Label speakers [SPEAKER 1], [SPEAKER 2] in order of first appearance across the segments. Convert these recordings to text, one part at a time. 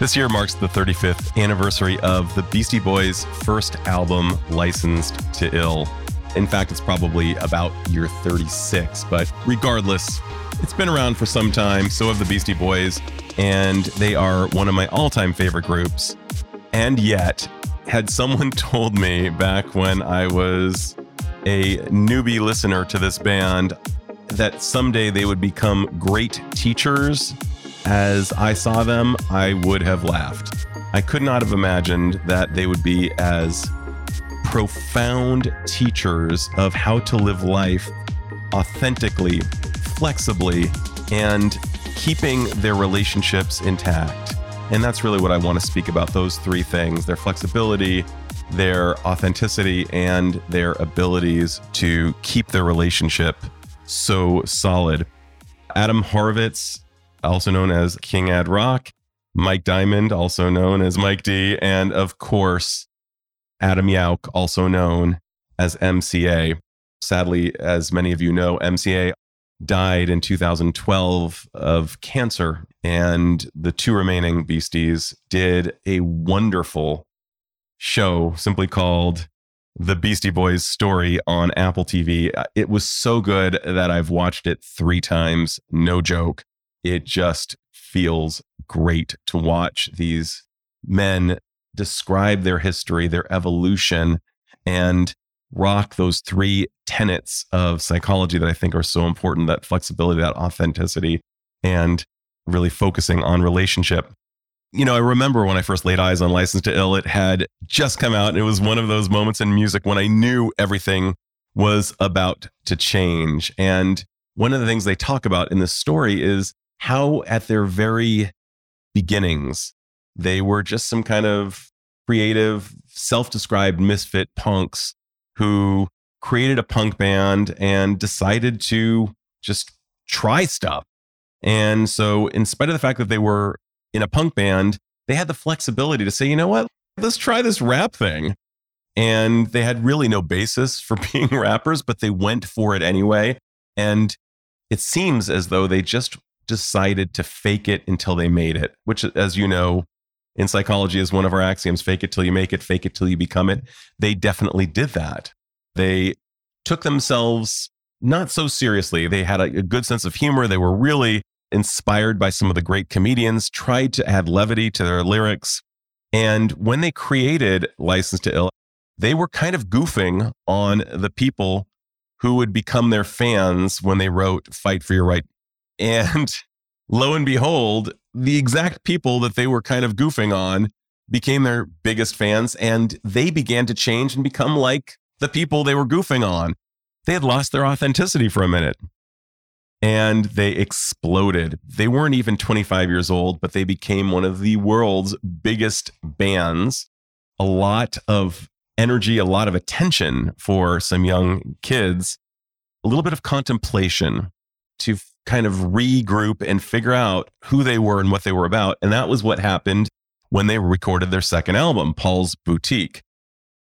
[SPEAKER 1] This year marks the 35th anniversary of the Beastie Boys' first album, Licensed to Ill. In fact, it's probably about year 36, but regardless, it's been around for some time. So have the Beastie Boys, and they are one of my all time favorite groups. And yet, had someone told me back when I was a newbie listener to this band that someday they would become great teachers as I saw them, I would have laughed. I could not have imagined that they would be as profound teachers of how to live life authentically, flexibly, and keeping their relationships intact. And that's really what I want to speak about those three things their flexibility, their authenticity, and their abilities to keep their relationship so solid. Adam Horovitz also known as King Ad Rock, Mike Diamond, also known as Mike D, and of course, Adam Yauch, also known as MCA. Sadly, as many of you know, MCA died in 2012 of cancer, and the two remaining Beasties did a wonderful show simply called The Beastie Boys Story on Apple TV. Uh, it was so good that I've watched it three times, no joke it just feels great to watch these men describe their history, their evolution, and rock those three tenets of psychology that I think are so important that flexibility, that authenticity, and really focusing on relationship. You know, I remember when I first laid eyes on License to Ill, it had just come out. And it was one of those moments in music when I knew everything was about to change. And one of the things they talk about in this story is how at their very beginnings, they were just some kind of creative, self described misfit punks who created a punk band and decided to just try stuff. And so, in spite of the fact that they were in a punk band, they had the flexibility to say, you know what, let's try this rap thing. And they had really no basis for being rappers, but they went for it anyway. And it seems as though they just decided to fake it until they made it, which, as you know, in psychology is one of our axioms fake it till you make it, fake it till you become it. They definitely did that. They took themselves not so seriously. They had a, a good sense of humor. They were really inspired by some of the great comedians, tried to add levity to their lyrics. And when they created License to Ill, they were kind of goofing on the people who would become their fans when they wrote Fight for Your Right and lo and behold, the exact people that they were kind of goofing on became their biggest fans and they began to change and become like the people they were goofing on. They had lost their authenticity for a minute and they exploded. They weren't even 25 years old, but they became one of the world's biggest bands. A lot of energy, a lot of attention for some young kids, a little bit of contemplation to kind of regroup and figure out who they were and what they were about. And that was what happened when they recorded their second album, Paul's Boutique.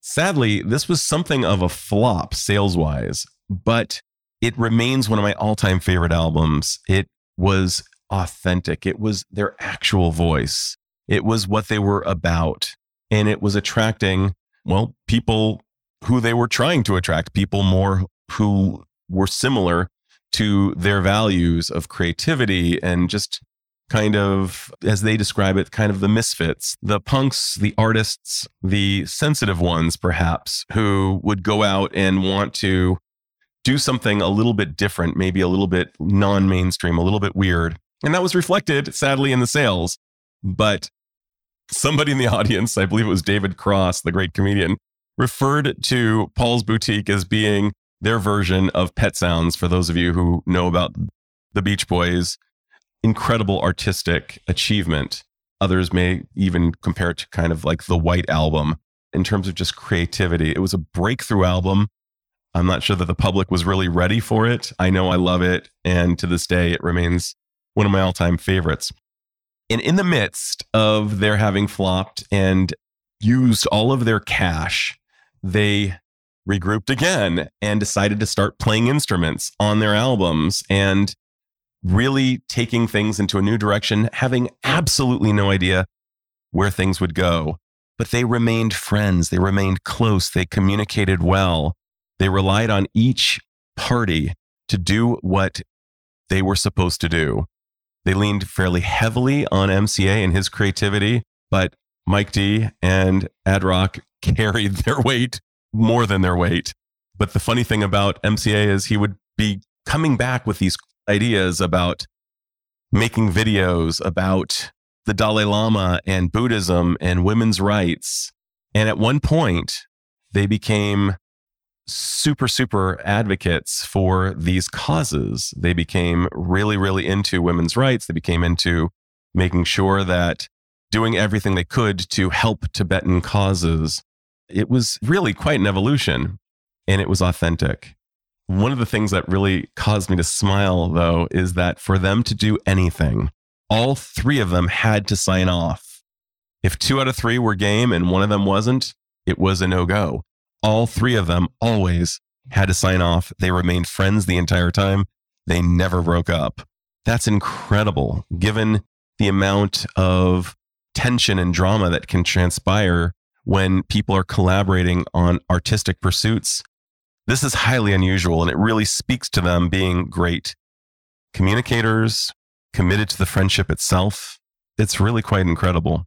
[SPEAKER 1] Sadly, this was something of a flop sales wise, but it remains one of my all time favorite albums. It was authentic, it was their actual voice, it was what they were about. And it was attracting, well, people who they were trying to attract, people more who were similar to their values of creativity and just kind of, as they describe it, kind of the misfits, the punks, the artists, the sensitive ones, perhaps, who would go out and want to do something a little bit different, maybe a little bit non mainstream, a little bit weird. And that was reflected, sadly, in the sales. But somebody in the audience, I believe it was David Cross, the great comedian, referred to Paul's Boutique as being their version of Pet Sounds for those of you who know about the Beach Boys. Incredible artistic achievement. Others may even compare it to kind of like the White Album. in terms of just creativity. It was a breakthrough album. I'm not sure that the public was really ready for it. I know I love it. And to this day, it remains one of my all time favorites. And in the midst of their having flopped and used all of their cash, they regrouped again and decided to start playing instruments on their albums and really taking things into a new direction, having absolutely no idea where things would go. But they remained friends, they remained close, they communicated well, they relied on each party to do what they were supposed to do. They leaned fairly heavily on MCA and his creativity, but Mike D and Ad Rock carried their weight more than their weight. But the funny thing about MCA is he would be coming back with these ideas about making videos about the Dalai Lama and Buddhism and women's rights. And at one point, they became super, super advocates for these causes. They became really, really into women's rights. They became into making sure that doing everything they could to help Tibetan causes. It was really quite an evolution and it was authentic. One of the things that really caused me to smile, though, is that for them to do anything, all three of them had to sign off. If two out of three were game and one of them wasn't, it was a no go. All three of them always had to sign off. They remained friends the entire time. They never broke up. That's incredible given the amount of tension and drama that can transpire when people are collaborating on artistic pursuits. This is highly unusual and it really speaks to them being great communicators, committed to the friendship itself. It's really quite incredible.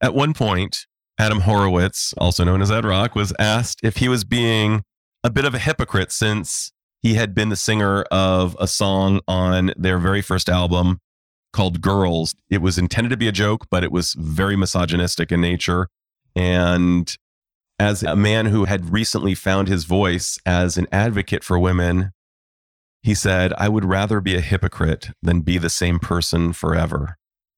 [SPEAKER 1] At one point, Adam Horovitz, also known as Ad Rock, was asked if he was being a bit of a hypocrite since he had been the singer of a song on their very first album called Girls. It was intended to be a joke, but it was very misogynistic in nature. And as a man who had recently found his voice as an advocate for women, he said, I would rather be a hypocrite than be the same person forever.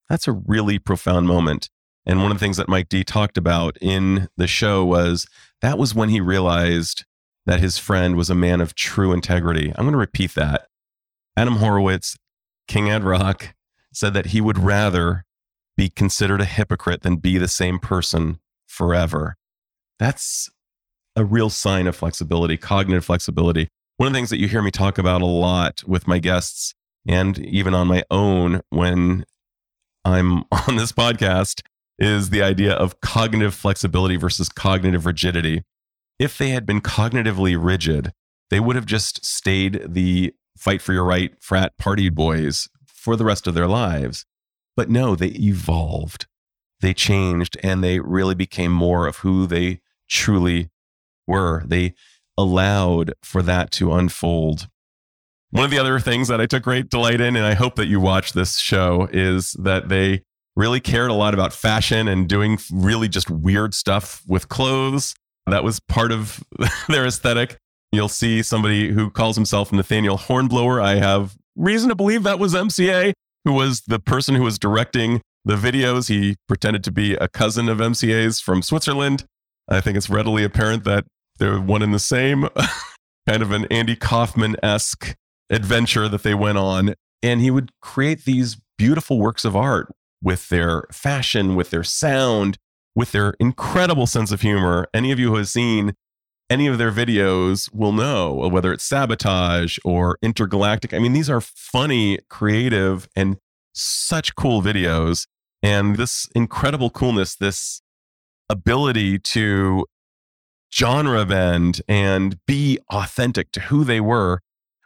[SPEAKER 1] That's a really profound moment. And one of the things that Mike D talked about in the show was that was when he realized that his friend was a man of true integrity. I'm going to repeat that. Adam Horovitz, King Ad Rock, said that he would rather be considered a hypocrite than be the same person forever. That's a real sign of flexibility, cognitive flexibility. One of the things that you hear me talk about a lot with my guests and even on my own when I'm on this podcast is the idea of cognitive flexibility versus cognitive rigidity. If they had been cognitively rigid, they would have just stayed the fight for your right frat party boys for the rest of their lives. But no, they evolved, they changed, and they really became more of who they truly were. They allowed for that to unfold. One of the other things that I took great delight in, and I hope that you watch this show, is that they really cared a lot about fashion and doing really just weird stuff with clothes. That was part of their aesthetic. You'll see somebody who calls himself Nathaniel Hornblower. I have reason to believe that was MCA, who was the person who was directing the videos. He pretended to be a cousin of MCA's from Switzerland. I think it's readily apparent that they're one and the same, kind of an Andy Kaufman esque adventure that they went on. And he would create these beautiful works of art with their fashion, with their sound, with their incredible sense of humor. Any of you who has seen any of their videos will know whether it's sabotage or intergalactic. I mean, these are funny, creative, and such cool videos. And this incredible coolness, this ability to genre bend and be authentic to who they were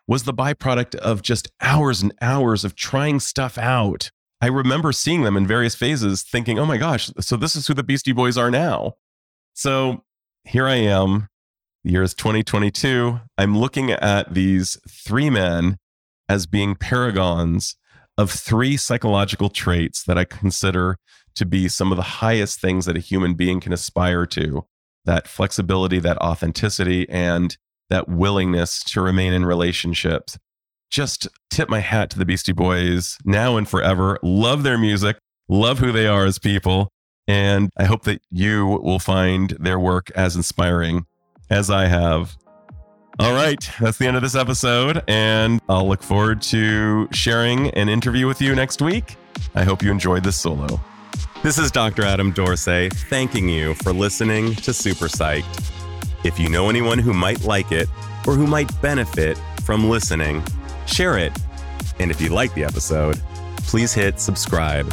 [SPEAKER 1] was the byproduct of just hours and hours of trying stuff out I remember seeing them in various phases thinking, oh my gosh, so this is who the Beastie Boys are now. So here I am. The year is 2022. I'm looking at these three men as being paragons of three psychological traits that I consider to be some of the highest things that a human being can aspire to that flexibility, that authenticity, and that willingness to remain in relationships just tip my hat to the Beastie Boys now and forever. Love their music, love who they are as people. And I hope that you will find their work as inspiring as I have. All right, that's the end of this episode, and I'll look forward to sharing an interview with you next week. I hope you enjoyed this solo. This is Dr. Adam Dorsey thanking you for listening to Super Psyched. If you know anyone who might like it or who might benefit from listening, share it. And if you like the episode, please hit subscribe